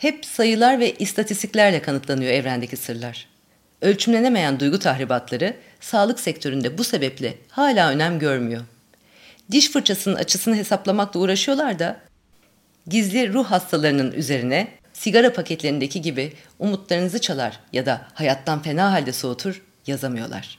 Hep sayılar ve istatistiklerle kanıtlanıyor evrendeki sırlar. Ölçümlenemeyen duygu tahribatları sağlık sektöründe bu sebeple hala önem görmüyor. Diş fırçasının açısını hesaplamakla uğraşıyorlar da gizli ruh hastalarının üzerine sigara paketlerindeki gibi umutlarınızı çalar ya da hayattan fena halde soğutur yazamıyorlar.